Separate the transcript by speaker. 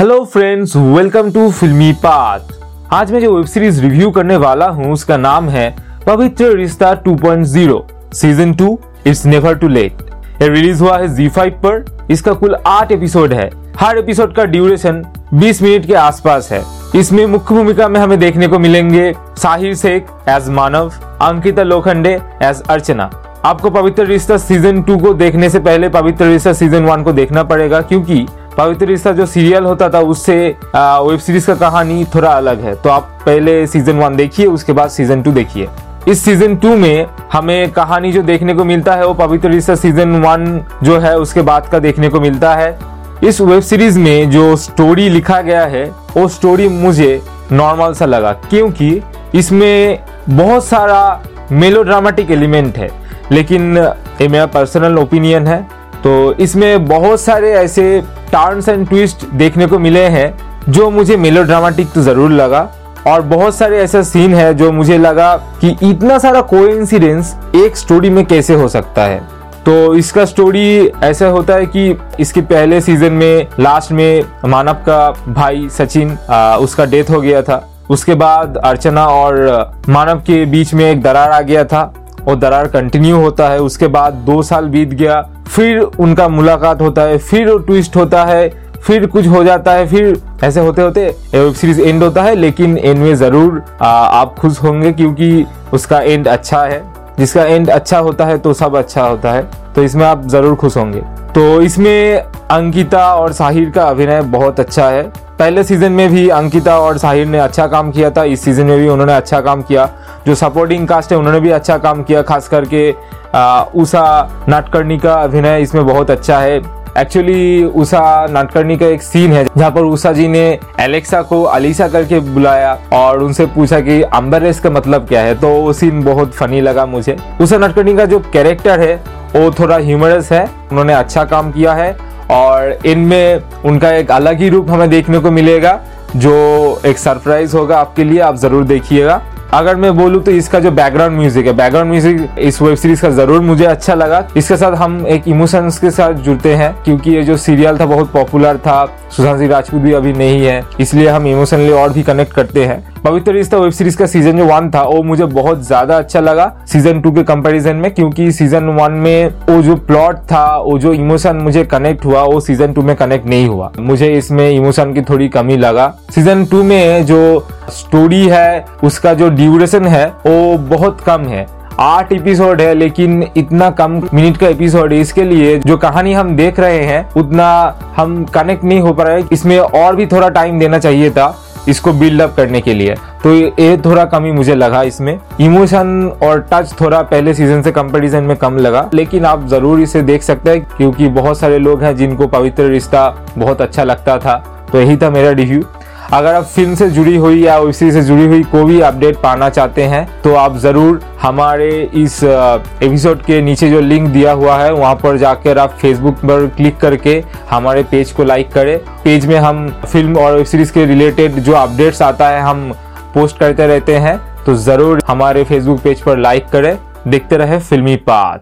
Speaker 1: Hello friends welcome to Filmy Path आज मैं जो वेब सीरीज़ रिव्यू करने वाला हूँ, उसका नाम है Pavitra Rishta 2.0 season 2 it's never too late ये रिलीज़ हुआ है जी फाइव पर। इसका कुल आठ एपिसोड है। हर एपिसोड का ड्यूरेशन 20 मिनट के आसपास है। इसमें मुख्य भूमिका में हमें देखने को मिलेंगे साहिर शेख एज मानव, अंकिता लोखंडे एज अर्चना। आपको पवित्र रिश्ता सीज़न टू को देखने से पहले पवित्र रिश्ता सीज़न वन को देखना पड़ेगा, क्योंकि पवित्र रिश्ता जो सीरियल होता था, उससे वेब सीरीज़ का कहानी थोड़ा अलग है। तो आप पहले सीज़न वन देखिए, उसके बाद सीज़न टू देखिए। इस सीज़न टू में हमें कहानी जो देखने को मिलता है, वो पवित्र रिश्ता सीज़न वन जो है, उसके बाद का देखने को मिलता है। इस वेब सीरीज़ में जो स्टोरी लिखा गया है, वो स्टोरी मुझे नॉर्मल सा लगा, क्योंकि इसमें बहुत सारा मेलोड्रामेटिक एलिमेंट है, लेकिन ये मेरा पर्सनल ओपिनियन है। तो इसमें बहुत सारे ऐसे टर्न्स एंड ट्विस्ट देखने को मिले हैं, जो मुझे मेलोड्रामेटिक तो ज़रूर लगा। और बहुत सारे ऐसा सीन है जो मुझे लगा कि इतना सारा कोइंसिडेंस एक स्टोरी में कैसे हो सकता है। तो इसका स्टोरी ऐसा होता है कि इसके पहले सीज़न में लास्ट में मानव का भाई सचिन उसका डेथ हो गया था। उसके बाद अर्चना और मानव के बीच में एक दरार आ गया था। और दरार कंटिन्यू होता है। उसके बाद दो साल बीत गया। फिर उनका मुलाकात होता है, फिर ट्विस्ट होता है, फिर कुछ हो जाता है, फिर ऐसे होते होते वेब सीरीज़ एंड होता है, लेकिन एंड में ज़रूर आप खुश होंगे क्योंकि उसका एंड अच्छा है। जिसका एंड अच्छा होता है तो सब अच्छा होता है। तो इसमें आप ज़रूर खुश होंगे। तो इसमें अंकिता और साहिर का अभिनय बहुत अच्छा है। पहले सीज़न में भी अंकिता और साहिर ने अच्छा काम किया था, इस सीज़न में भी उन्होंने अच्छा काम किया। जो सपोर्टिंग कास्ट है, उन्होंने भी अच्छा काम किया, खास करके उषा नाटकर्णी का अभिनय इसमें बहुत अच्छा है। एक्चुअली उषा नाटकर्णी का एक सीन है, जहाँ पर उषा जी ने एलेक्सा को अलीसा करके बुलाया और उनसे पूछा कि अम्बरेस का मतलब क्या है? तो वो सीन बहुत फनी लगा मुझे। उषा नाटकर्णी का जो कैरेक्टर है, वो थोड़ा ह्यूमरस है, उन्होंने अच्छा काम किया है और इनमें उनका एक अलग ही रूप हमें देखने को मिलेगा, जो एक सरप्राइज़ होगा आपके लिए, आप ज़रूर देखिएगा। अगर मैं बोलूँ तो इसका जो बैकग्राउंड म्यूज़िक है बैकग्राउंड म्यूज़िक इस वेब सीरीज़ का ज़रूर मुझे अच्छा लगा। इसके साथ हम एक इमोशंस के साथ जुड़ते हैं, क्योंकि ये जो सीरियल था बहुत पॉपुलर था। सुशांत सिंह राजपूत भी अभी नहीं है, इसलिए हम इमोशनली और भी कनेक्ट करते हैं। पवित्र रिश्ता वेब सीरीज़ का सीज़न जो वन था, वो मुझे बहुत ज़्यादा अच्छा लगा सीज़न टू के कंपैरिजन में, क्योंकि सीज़न वन में वो जो प्लॉट था, वो जो इमोशन मुझे कनेक्ट हुआ, वो सीज़न टू में कनेक्ट नहीं हुआ। मुझे इसमें इमोशन की थोड़ी कमी लगा। सीज़न टू में जो स्टोरी है, उसका जो ड्यूरेशन है, वो बहुत कम है। आठ एपिसोड है, लेकिन इतना कम मिनट का एपिसोड है। इसके लिए जो कहानी हम देख रहे हैं, उतना हम कनेक्ट नहीं हो पा रहे। इसमें और भी थोड़ा टाइम देना चाहिए था। इसको बिल्डअप करने के लिए। तो ये थोड़ा कमी मुझे लगा इसमें। इमोशन और टच थोड़ा पहले सीज़न से कंपैरिजन में कम लगा। लेकिन आप ज़रूर इसे देख सकते हैं, क्योंकि बहुत सारे लोग हैं जिनको पवित्र रिश्ता बहुत अच्छा लगता था। तो यही था मेरा रिव्यू अगर आप फ़िल्म से जुड़ी हुई या उसी से जुड़ी हुई कोई भी अपडेट पाना चाहते हैं तो आप ज़रूर हमारे इस एपिसोड के नीचे जो लिंक दिया हुआ है, वहाँ पर जाकर आप फेसबुक पर क्लिक करके हमारे पेज को लाइक करें। पेज में हम फ़िल्म और वेब सीरीज़ के रिलेटेड जो अपडेट्स आता है, हम पोस्ट करते रहते हैं तो ज़रूर हमारे फेसबुक पेज पर लाइक करें। देखते रहे फिल्मी पाथ